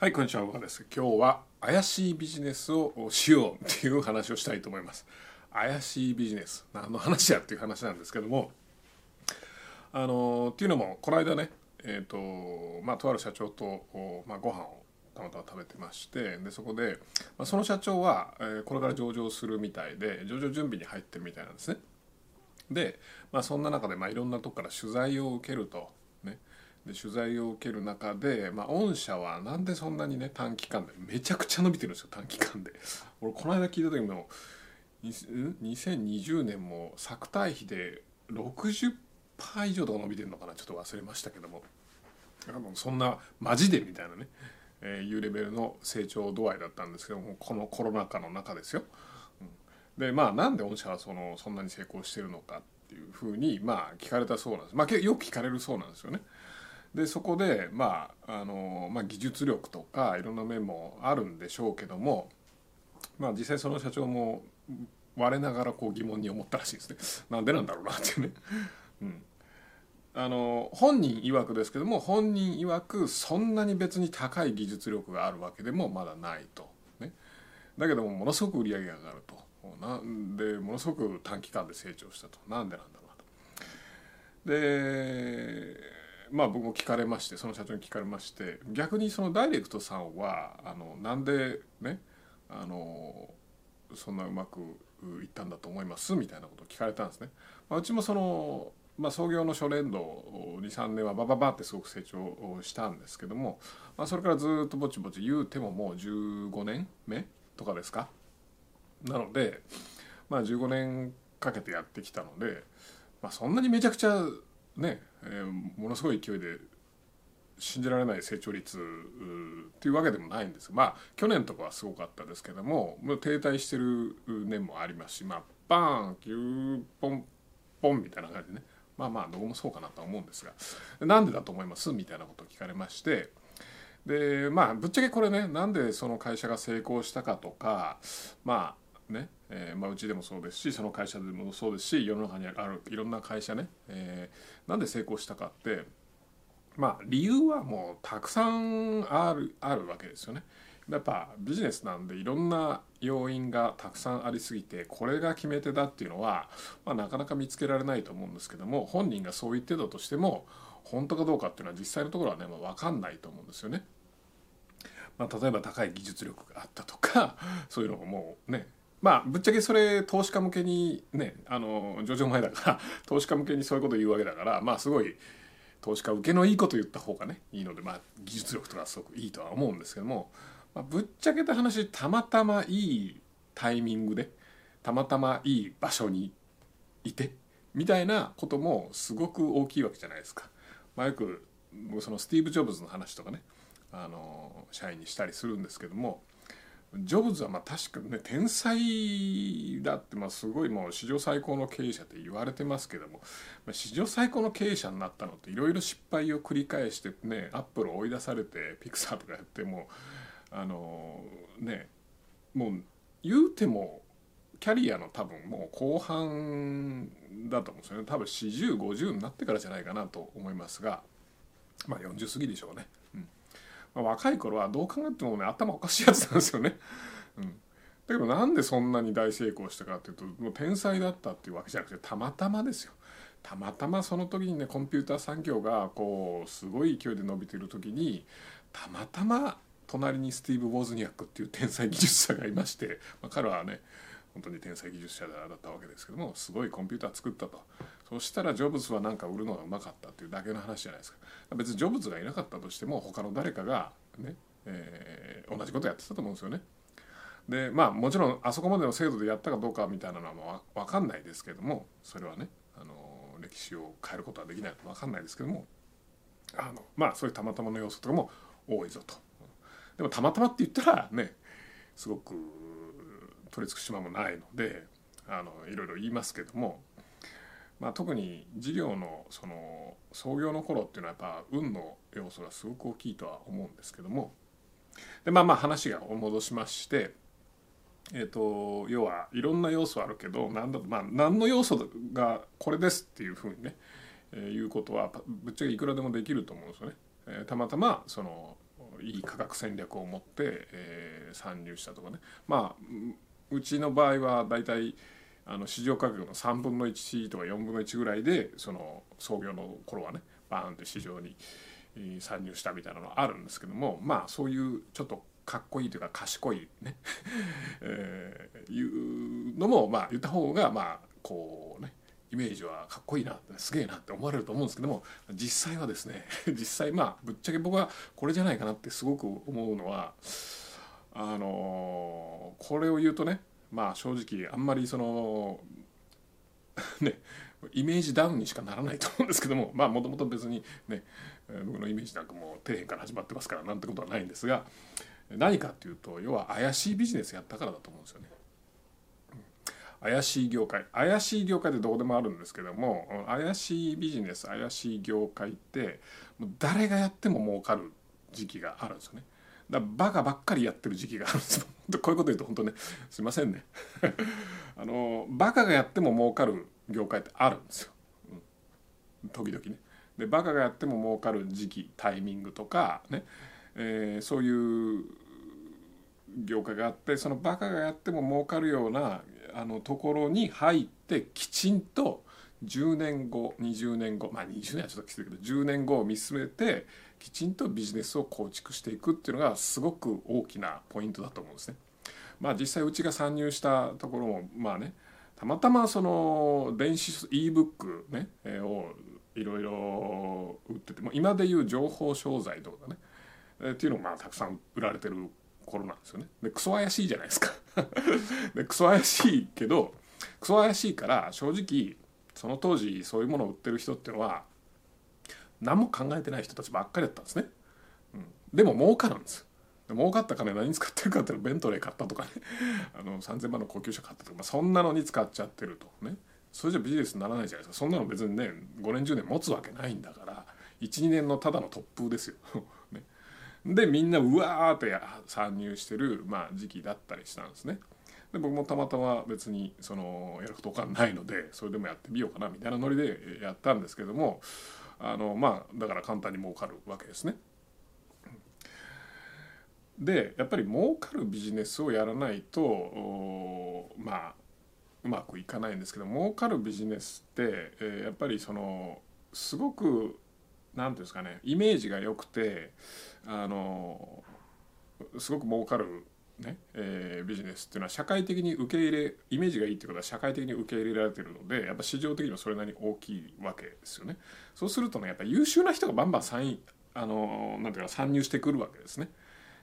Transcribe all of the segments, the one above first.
はい、こんにちは、岡です。今日は怪しいビジネスをしようっていう話をしたいと思います。怪しいビジネス、何の話やっていう話なんですけども、あのっていうのも、この間ね、えっ、と、まあ、とある社長と、まあ、ご飯をたまたま食べてましてでそこで、まあ、その社長は、えーこれから上場するみたいで上場準備に入ってるみたいなんですねで、まあ、そんな中で、まあ、いろんなとこから取材を受けるとで取材を受ける中で、まあ、御社はなんでそんなにね短期間でめちゃくちゃ伸びてるんですよ短期間で 俺この間聞いた時も2020年も作対比で60%以上とか伸びてるのかな？ちょっと忘れましたけどもあのそんなマジでみたいなね、えーいうレベルの成長度合いだったんですけどもこのコロナ禍の中ですよ。うんでまあなんで御社はそのそんなに成功してるのかっていうふうにまあ聞かれたそうなんです。まあよく聞かれるそうなんですよね。でそこでまああの、まあ、技術力とかいろんな面もあるんでしょうけどもまあ実際その社長も我ながらこう疑問に思ったらしいですね。なんでなんだろうなっていうね。うん。あの本人曰くですけども本人曰くそんなに別に高い技術力があるわけでもまだないと、ね、だけどもものすごく売り上げが上がると。なんでものすごく短期間で成長したと。なんでなんだろうなと。でまあ僕も聞かれましてその社長に聞かれまして逆にそのダイレクトさんはあのなんでねあのそんなうまくいったんだと思います？みたいなことを聞かれたんですね。まあ、うちもそのまあ、創業の初年度23年はバババってすごく成長したんですけども、まあ、それからずっとぼちぼち言うてももう15年目とかですか？なので、まあ、15年かけてやってきたので、まあ、そんなにめちゃくちゃね、えーものすごい勢いで信じられない成長率っていうわけでもないんです。まあ去年とかはすごかったですけどももう停滞してる年もありますしまあバーンキューポンポンみたいな感じでね。まあまあどこもそうかなとは思うんですが。なんでだと思います？みたいなことを聞かれまして。でまあぶっちゃけこれねなんでその会社が成功したかとかまあね、えーまあ、うちでもそうですしその会社でもそうですし世の中にあるいろんな会社ね、えーなんで成功したかってまあ理由はもうたくさんあるあるわけですよね。やっぱビジネスなんでいろんな要因がたくさんありすぎてこれが決め手だっていうのは、まあ、なかなか見つけられないと思うんですけども本人がそう言ってたとしても本当かどうかっていうのは実際のところはね、まあ、分かんないと思うんですよね。まあ、例えば高い技術力があったとかそういうのももうねまあぶっちゃけそれ投資家向けにねあの上場前だから 投資家向けにそういうこと言うわけだからまあすごい投資家受けのいいこと言った方がねいいのでまあ技術力とかすごくいいとは思うんですけども、まあ、ぶっちゃけた話たまたまいいタイミングでたまたまいい場所にいてみたいなこともすごく大きいわけじゃないですか。まあ、よくそのスティーブ・ジョブズの話とかねあの社員にしたりするんですけどもジョブズはまあ確かにね天才だってまあすごいもう史上最高の経営者って言われてますけどもま史上最高の経営者になったのっていろいろ失敗を繰り返してねアップルを追い出されてピクサーとかやってもあのねもう言うてもキャリアの多分もう後半だと思うんですよね多分4050になってからじゃないかなと思いますがまあ40過ぎでしょうね。うんまあ、若い頃はどう考えてもね頭おかしいやつなんですよね。うん、だけどなんでそんなに大成功したかっていうともう天才だったっていうわけじゃなくてたまたまですよ。たまたまその時にねコンピューター産業がこうすごい勢いで伸びてる時にたまたま隣にスティーブ・ウォズニャックっていう天才技術者がいまして、まあ、彼はね本当に天才技術者だったわけですけどもすごいコンピューター作ったとそしたらジョブズはなんか売るのがうまかったっていうだけの話じゃないですか。別にジョブズがいなかったとしても他の誰かがね、えー同じことやってたと思うんですよね。でまあもちろんあそこまでの制度でやったかどうかみたいなのはまあ分かんないですけどもそれはねあの歴史を変えることはできないの分かんないですけどもあのまあそういうたまたまの要素とかも多いぞと。でもたまたまって言ったらねすごく取り付く島もないのであのいろいろ言いますけども、まあ、特に事業のその創業の頃っていうのはやっぱ運の要素がすごく大きいとは思うんですけどもでまあまあ話が戻しましてえー、と要はいろんな要素あるけど何だまあ何の要素がこれですっていうふうにね、えーいうことはぶっちゃけいくらでもできると思うんですよね。えーたまたまそのいい価格戦略を持って、えー、参入したとかねまあうちの場合は大体あの市場価格の3分の1とか4分の1ぐらいでその創業の頃はねバーンって市場に参入したみたいなのあるんですけどもまあそういうちょっとかっこいいというか賢いね えー、いうのもまあ言った方がまあこうねイメージはかっこいいなすげえなって思われると思うんですけども実際はですね 実際まあぶっちゃけ僕はこれじゃないかなってすごく思うのはあのこれを言うとねまあ正直あんまりそのねイメージダウンにしかならないと思うんですけどもまあもともと別にね僕のイメージなんかもう底辺から始まってますからなんてことはないんですが何かっていうと要は怪しいビジネスやったからだと思うんですよね。怪しい業界怪しい業界ってどこでもあるんですけども怪しいビジネス怪しい業界って誰がやっても儲かる時期があるんですよね。だバカばっかりやってる時期があるんですよ。こういうこと言うと本当ねすいませんね あのバカがやっても儲かる業界ってあるんですよ。うん、時々ね。でバカがやっても儲かる時期タイミングとかね、えー、そういう業界があってそのバカがやっても儲かるようなあのところに入ってきちんと10年後20年後まあ20年はちょっときついけど10年後を見据えてきちんとビジネスを構築していくっていうのがすごく大きなポイントだと思うんですね。まあ実際うちが参入したところもまあねたまたまその電子 e-book ね、をいろいろ売ってても今でいう情報商材とかね、っていうのもまあたくさん売られてる頃なんですよね。でクソ怪しいじゃないですか でクソ怪しいけどクソ怪しいから正直その当時そういうものを売ってる人っていうのは何も考えてない人たちばっかりだったんですね。うん、でも儲かるんです。儲かった金何に使ってるかっていうとベントレー買ったとかね あの3,000万の高級車買ったとか、まあ、そんなのに使っちゃってるとねそれじゃビジネスにならないじゃないですかそんなの別にね5年10年持つわけないんだから12年のただの突風ですよ。ね、でみんなうわーって参入してる、まあ、時期だったりしたんですね。で僕もたまたま別にそのやることがないのでそれでもやってみようかなみたいなノリでやったんですけどもあのまあだから簡単に儲かるわけですね。でやっぱり儲かるビジネスをやらないとまあうまくいかないんですけど儲かるビジネスって、えー、やっぱりそのすごく何ていうんですかねイメージが良くてあのすごく儲かるねえー、ビジネスっていうのは社会的に受け入れイメージがいいってことは社会的に受け入れられてるのでやっぱ市場的にもそれなりに大きいわけですよね。そうするとねやっぱ優秀な人がバンバン参あのなんていうか参入してくるわけですね。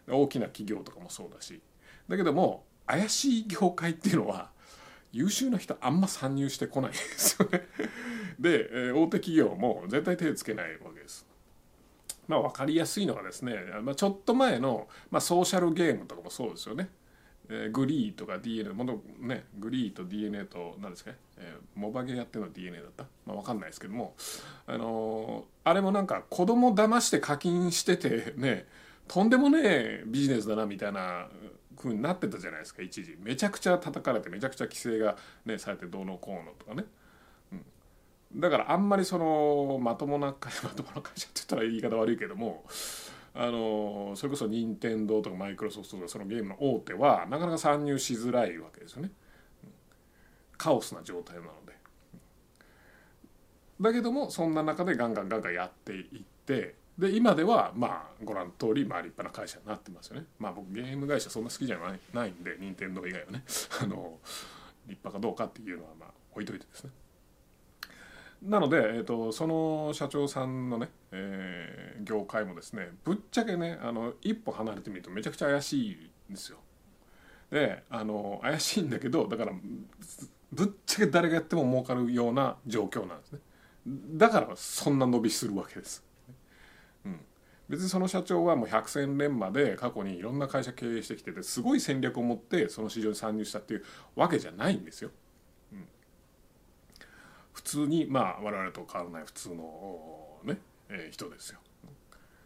大きな企業とかもそうだしだけども怪しい業界っていうのは優秀な人あんま参入してこないですよね。で、え、大手企業も絶対手つけないわけです。まあ、分かりやすいのがですね、まあ、ちょっと前の、まあ、ソーシャルゲームとかもそうですよね。えー、グリーとか DNA ものねグリーと DNA と何ですかね、えー、モバゲーやってるの DNA だった、まあ、分かんないですけども、あのー、あれもなんか子供騙して課金しててねとんでもねえビジネスだなみたいな風になってたじゃないですか一時めちゃくちゃ叩かれてめちゃくちゃ規制が、ね、されてどうのこうのとかね。だからあんまりそのまともな会社まともな会社って言ったら言い方悪いけどもあのそれこそ任天堂とかマイクロソフトとかそのゲームの大手はなかなか参入しづらいわけですよね。カオスな状態なので。だけどもそんな中でガンガンガンガンやっていってで今ではまあご覧の通りまあ立派な会社になってますよね。まあ僕ゲーム会社そんな好きじゃないないんで任天堂以外はねあの立派かどうかっていうのはまあ置いといてですね。なので、えーと、その社長さんのね、えー、業界もですねぶっちゃけねあの一歩離れてみるとめちゃくちゃ怪しいんですよ。であの怪しいんだけどだからぶっちゃけ誰がやっても儲かるような状況なんですね。だからそんな伸びするわけです。うん、別にその社長はもう百戦錬磨で過去にいろんな会社経営してきててすごい戦略を持ってその市場に参入したっていうわけじゃないんですよ。普通にまあ我々と変わらない普通のね、えー、人ですよ。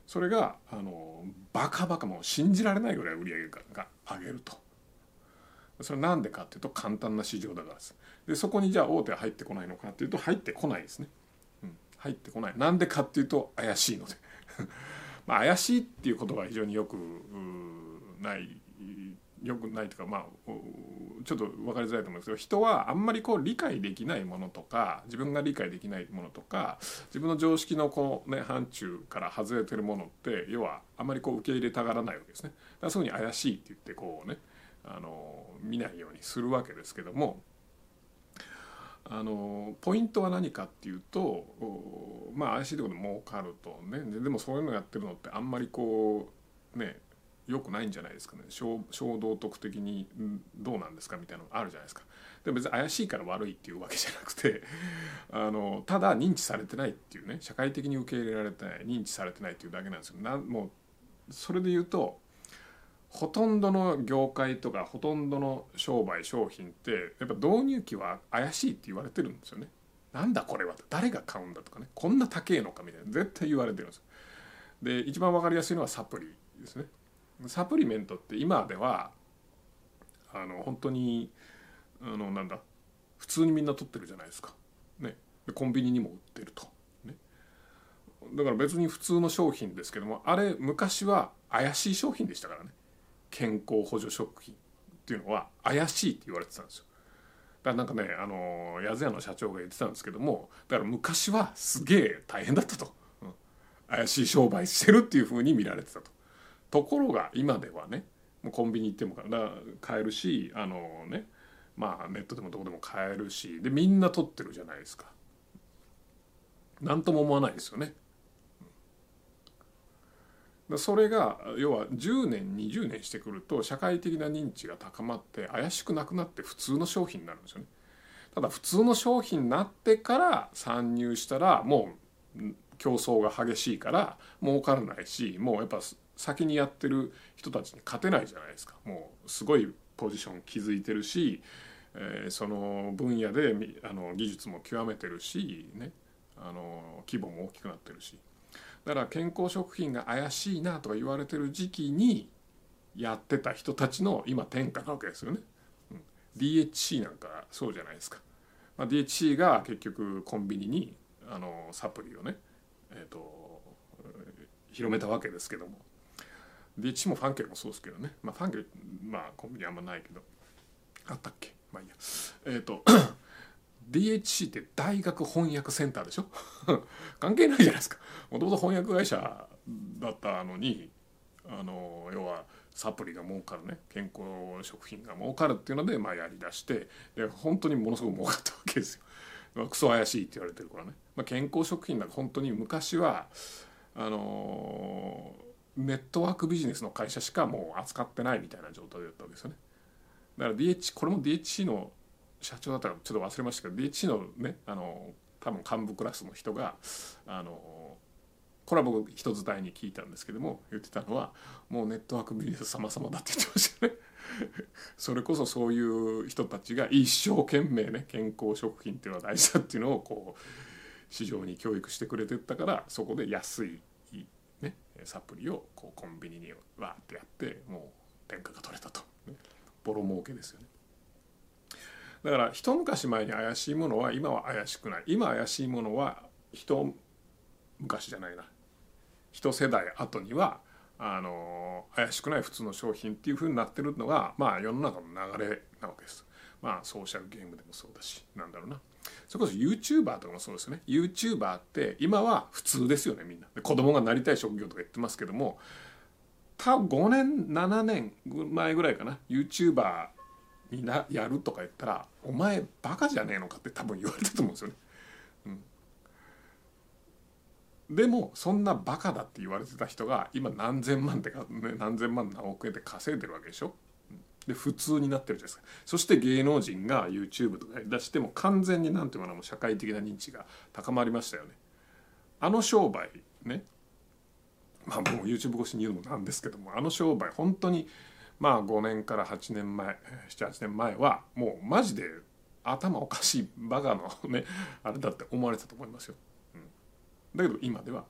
それがあのバカバカもう信じられないぐらい売り上げが上げると。それなんでかっていうと簡単な市場だからです。でそこにじゃあ大手は入ってこないのかっていうと入ってこないですね。うん、入ってこない。なんでかっていうと怪しいので。まあ、怪しいっていうことが非常によくないよくないというかまあちょっと分かりづらいと思うんですけど人はあんまりこう理解できないものとか自分が理解できないものとか自分の常識のこの、ね、範疇から外れてるものって要はあんまりこう受け入れたがらないわけですね。だからそういうふうに怪しいって言ってこうねあの見ないようにするわけですけどもあのポイントは何かっていうとまあ怪しいところで儲かるとねでもそういうのやってるのってあんまりこうね良くないんじゃないですかね衝動徳的にどうなんですかみたいなのがあるじゃないですかでも別に怪しいから悪いっていうわけじゃなくて あのただ認知されてないっていうね社会的に受け入れられてない認知されてないっていうだけなんですよなもうそれで言うとほとんどの業界とかほとんどの商売商品ってやっぱ導入期は怪しいって言われてるんですよね。なんだこれは誰が買うんだとかねこんな高えのかみたいな絶対言われてるんですよ。で一番分かりやすいのはサプリですね。サプリメントって今ではあの本当にあのなんだ普通にみんな取ってるじゃないですか。ね、でコンビニにも売ってると。ね、だから別に普通の商品ですけどもあれ昔は怪しい商品でしたからね。健康補助食品っていうのは怪しいって言われてたんですよ。だからなんかねあのやずやの社長が言ってたんですけどもだから昔はすげえ大変だったと、うん、怪しい商売してるっていうふうに見られてたと。ところが今ではねもうコンビニ行っても買えるしあのねまあネットでもどこでも買えるしでみんな取ってるじゃないですか。何とも思わないですよね。それが要は10年20年してくると社会的な認知が高まって怪しくなくなって普通の商品になるんですよね。ただ普通の商品になってから参入したらもう競争が激しいから儲からないしもうやっぱ先にやってる人たちに勝てないじゃないですかもうすごいポジション築いてるし、えー、その分野であの技術も極めてるしねあの規模も大きくなってるしだから健康食品が怪しいなとか言われてる時期にやってた人たちの今天下なわけですよね。うん、DHC なんかそうじゃないですか。まあ、DHC が結局コンビニにあのサプリをね、えーと、広めたわけですけども DHC もファンケルもそうですけどね、まあ、ファンケルまあコンビニあんまないけど。あったっけ？まあいいや。えっ、ー、と DHC って大学翻訳センターでしょ？関係ないじゃないですか。もともと翻訳会社だったのにあの要はサプリが儲かるね健康食品が儲かるっていうので、まあ、やりだしてで本当にものすごく儲かったわけですよ。まあクソ怪しいって言われてるからね、まあ、健康食品なんか本当に昔はあのネットワークビジネスの会社しかもう扱ってないみたいな状態だったわけですよね。だから DH これも DHC の社長だったかちょっと忘れましたけど DHC のねあの多分幹部クラスの人があのこれは僕人伝いに聞いたんですけども言ってたのはもうネットワークビジネス様々だって言ってましたね それこそそういう人たちが一生懸命ね健康食品っていうのは大事だっていうのをこう市場に教育してくれてったからそこで安い、サプリをこうコンビニにわってやってもう天下が取れたと、ね、ボロ儲けですよね。だから一昔前に怪しいものは今は怪しくない。今怪しいものは一昔じゃないな。一世代後にはあの怪しくない普通の商品っていうふうになってるのがまあ世の中の流れなわけです。まあソーシャルゲームでもそうだしなんだろうな。それこそ YouTuber とかもそうですね YouTuber って今は普通ですよねみんなで子供がなりたい職業とか言ってますけども多分5年7年前ぐらいかな YouTuber になやるとか言ったら「お前バカじゃねえのか」って多分言われたと思うんですよね。うん、でもそんなバカだって言われてた人が今何千万でか、ね、何千万何億円で稼いでるわけでしょ。で普通になってるじゃないですかそして芸能人が YouTube とか出しても完全になんていうかなも社会的な認知が高まりましたよね。あの商売ねまあもう YouTube 越しに言うのもなんですけどもあの商売本当にまあ5年から8年前78年前はもうマジで頭おかしいバカのねあれだって思われたと思いますよ。うん、だけど今では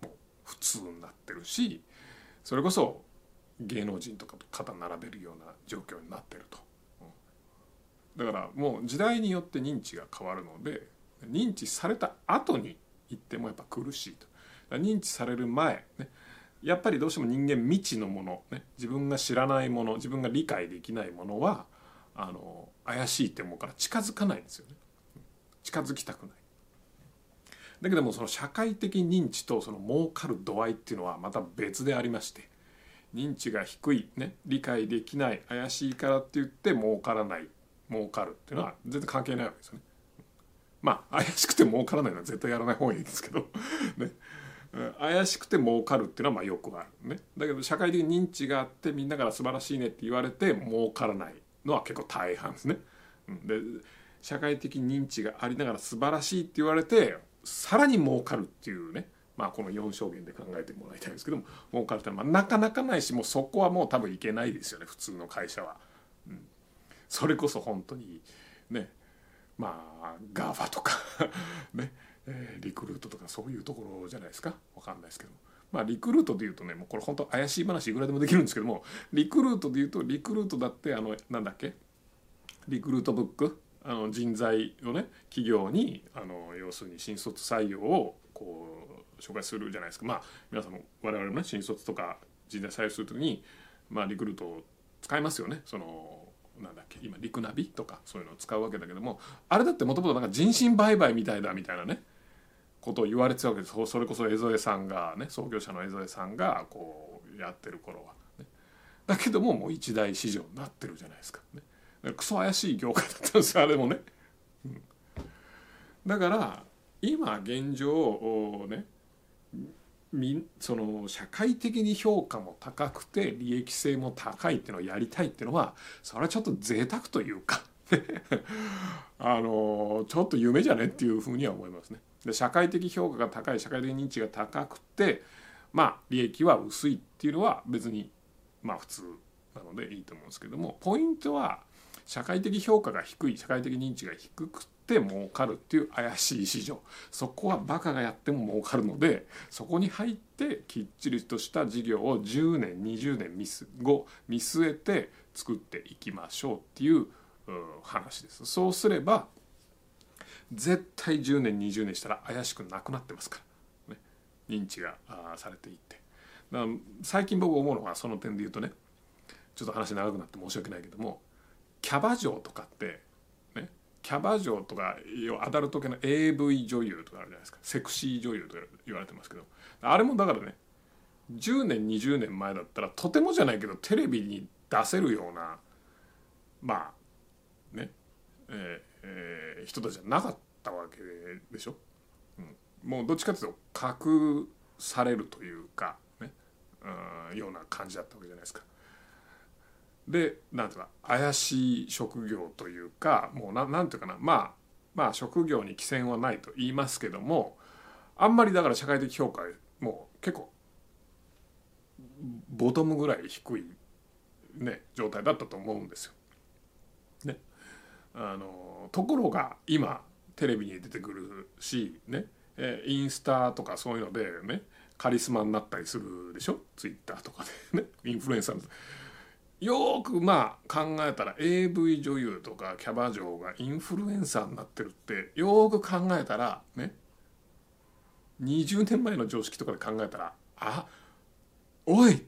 もう普通になってるしそれこそ芸能人とかと肩並べるような状況になってると。うん、だからもう時代によって認知が変わるので認知された後に行ってもやっぱ苦しいと。認知される前ねやっぱりどうしても人間未知のもの、ね、自分が知らないもの自分が理解できないものはあの怪しいって思うから近づかないんですよね近づきたくないだけどもその社会的認知とその儲かる度合いっていうのはまた別でありまして認知が低い、ね、理解できない怪しいからって言って儲からない儲かるっていうのは全然関係ないわけですよね。まあ怪しくて儲からないのは絶対やらない方がいいんですけど ね。怪しくて儲かるっていうのはまあよくあるね。だけど社会的認知があってみんなから素晴らしいねって言われて儲からないのは結構大半ですね。で社会的認知がありながら素晴らしいって言われてさらに儲かるっていうねまあこの4象限で考えてもらいたいんですけども儲かるってのはなかなかないしもうそこはもう多分いけないですよね普通の会社は。うん、それこそ本当にねまあ GAFA とか ね、えー、リクルートとかそういうところじゃないですか。分かんないですけどまあリクルートでいうとねもうこれ本当怪しい話いくらでもできるんですけどもリクルートでいうとリクルートだってあのなんだっけ？リクルートブック？あの人材をね企業にあの要するに新卒採用をこう紹介するじゃないですか。まあ皆さんも我々もね新卒とか人材採用する時に、まあ、リクルートを使いますよね。そのなんだっけ今リクナビとかそういうのを使うわけだけどもあれだってもともとなんか人身売買みたいだみたいなねことを言われてたわけです。それこそ江添さんがね創業者の江添さんがこうやってる頃は、ね、だけどももう一大市場になってるじゃないですか。ね。クソ怪しい業界だったんですよあれもね、うん、だから今現状ねその社会的に評価も高くて利益性も高いっていうのをやりたいっていうのはそれはちょっと贅沢というか あのちょっと夢じゃねっていうふうには思いますね。で社会的評価が高い社会的認知が高くてまあ利益は薄いっていうのは別にまあ普通なのでいいと思うんですけどもポイントは社会的評価が低い社会的認知が低くて儲かるっていう怪しい市場。そこはバカがやっても儲かるのでそこに入ってきっちりとした事業を10年20年後見据えて作っていきましょうっていう話です。そうすれば絶対10年20年したら怪しくなくなってますから、ね、認知がされていって。最近僕思うのはその点で言うとねちょっと話長くなって申し訳ないけどもキャバ嬢とかってねキャバ嬢とかアダルト系の AV 女優とかあるじゃないですか。セクシー女優とか言われてますけど。あれもだからね10年20年前だったらとてもじゃないけどテレビに出せるようなまあねえー、えー、人たちじゃなかったわけでしょ、うん、もうどっちかというと隠されるというかね、うん、ような感じだったわけじゃないですか。でなんていうか怪しい職業というかもうなんていうかなまあまあ職業に寄せはないと言いますけどもあんまりだから社会的評価もう結構ボトムぐらい低い、ね、状態だったと思うんですよ。ね、あのところが今テレビに出てくるし、ね、インスタとかそういうのでねカリスマになったりするでしょ？ツイッターとかでね。インフルエンサーよくまあ考えたら AV 女優とかキャバ嬢がインフルエンサーになってるってよく考えたらね20年前の常識とかで考えたらあおい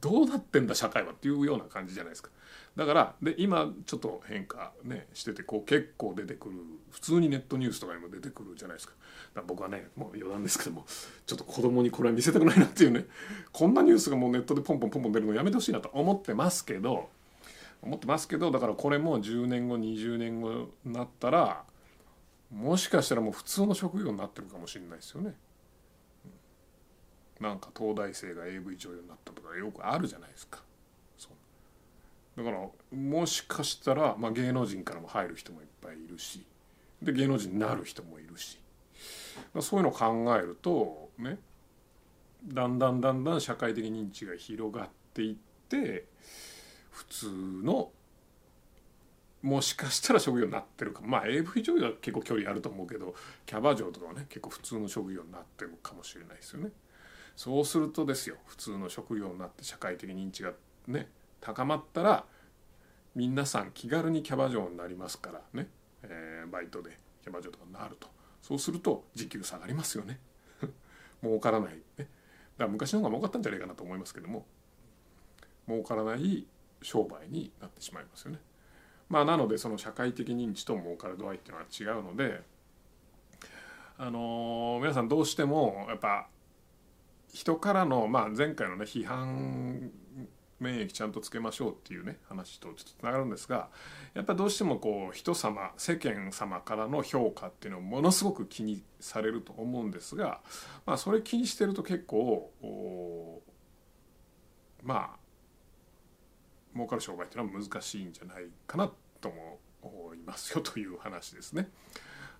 どうなってんだ社会はっていうような感じじゃないですか。だからで今ちょっと変化ねしててこう結構出てくる普通にネットニュースとかにも出てくるじゃないですかか僕はねもう余談ですけどもちょっと子供にこれは見せたくないなっていうねこんなニュースがもうネットでポンポンポンポン出るのやめてほしいなと思ってますけど思ってますけどだからこれも10年後20年後になったらもしかしたらもう普通の職業になってるかもしれないですよね。なんか東大生が AV 女優になったとかよくあるじゃないですか。だからもしかしたら、まあ、芸能人からも入る人もいっぱいいるしで芸能人になる人もいるし、まあ、そういうのを考えるとねだんだんだんだん社会的認知が広がっていって普通のもしかしたら職業になってるかまあ AV 女優は結構距離あると思うけどキャバ嬢とかはね結構普通の職業になってるかもしれないですよね。そうするとですよ普通の職業になって社会的認知がね高まったら皆さん気軽にキャバ嬢になりますからね、えー、バイトでキャバ嬢とかになると。そうすると時給下がりますよね。儲からない、ね、だから昔の方が儲かったんじゃないかなと思いますけども。儲からない商売になってしまいますよね。まあ、なのでその社会的認知と儲かる度合いっていうのは違うので、あのー、皆さんどうしてもやっぱ人からの、まあ、前回のね批判免疫ちゃんとつけましょうっていうね話とちょっとつながるんですがやっぱどうしてもこう人様世間様からの評価っていうのをものすごく気にされると思うんですが、まあ、それ気にしてると結構まあ儲かる商売っていうのは難しいんじゃないかなと思いますよという話ですね。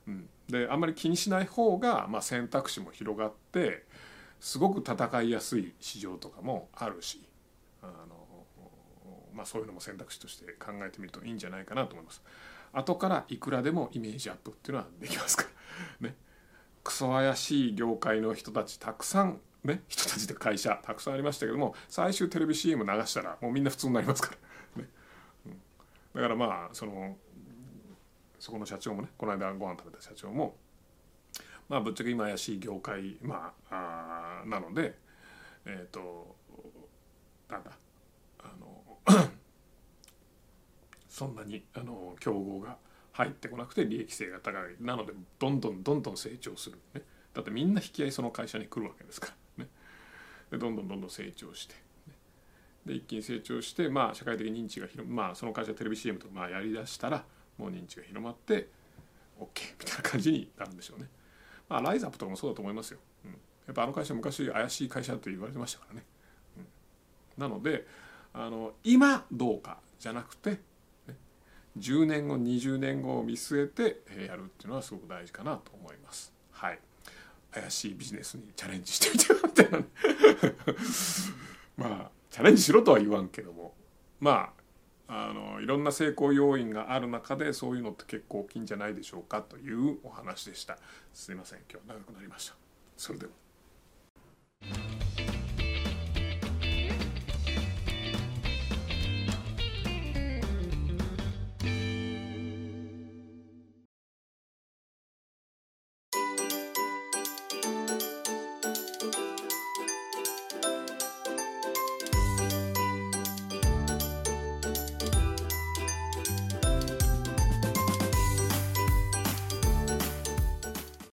うん、であんまり気にしない方が、まあ、選択肢も広がってすごく戦いやすい市場とかもあるしあの、まあ、そういうのも選択肢として考えてみるといいんじゃないかなと思います。後からいくらでもイメージアップっていうのはできますから。ね。クソ怪しい業界の人たちたくさんね、人たちで会社たくさんありましたけども最終テレビ CM 流したらもうみんな普通になりますから、ね、だからまあそのそこの社長もねこの間ご飯食べた社長もまあぶっちゃけ今怪しい業界まああなのでえっ、ー、となんだあのそんなにあの競合が入ってこなくて利益性が高い。なのでどんどんどんどん成長する。ね。だってみんな引き合いその会社に来るわけですから。でどんどんどんどん成長して、で一気に成長してまあ社会的認知が広まあその会社テレビ CM とかまあやりだしたらもう認知が広まって OK みたいな感じになるんでしょうね。まあライズアップとかもそうだと思いますよ。うん、やっぱあの会社昔怪しい会社と言われてましたからね。うん、なのであの今どうかじゃなくて、10年後20年後を見据えてやるっていうのはすごく大事かなと思います。はい。怪しいビジネスにチャレンジしてみてみたいな、まあチャレンジしろとは言わんけども。まああのいろんな成功要因がある中でそういうのって結構大きいんじゃないでしょうかというお話でした。すいません。今日長くなりました。それでは。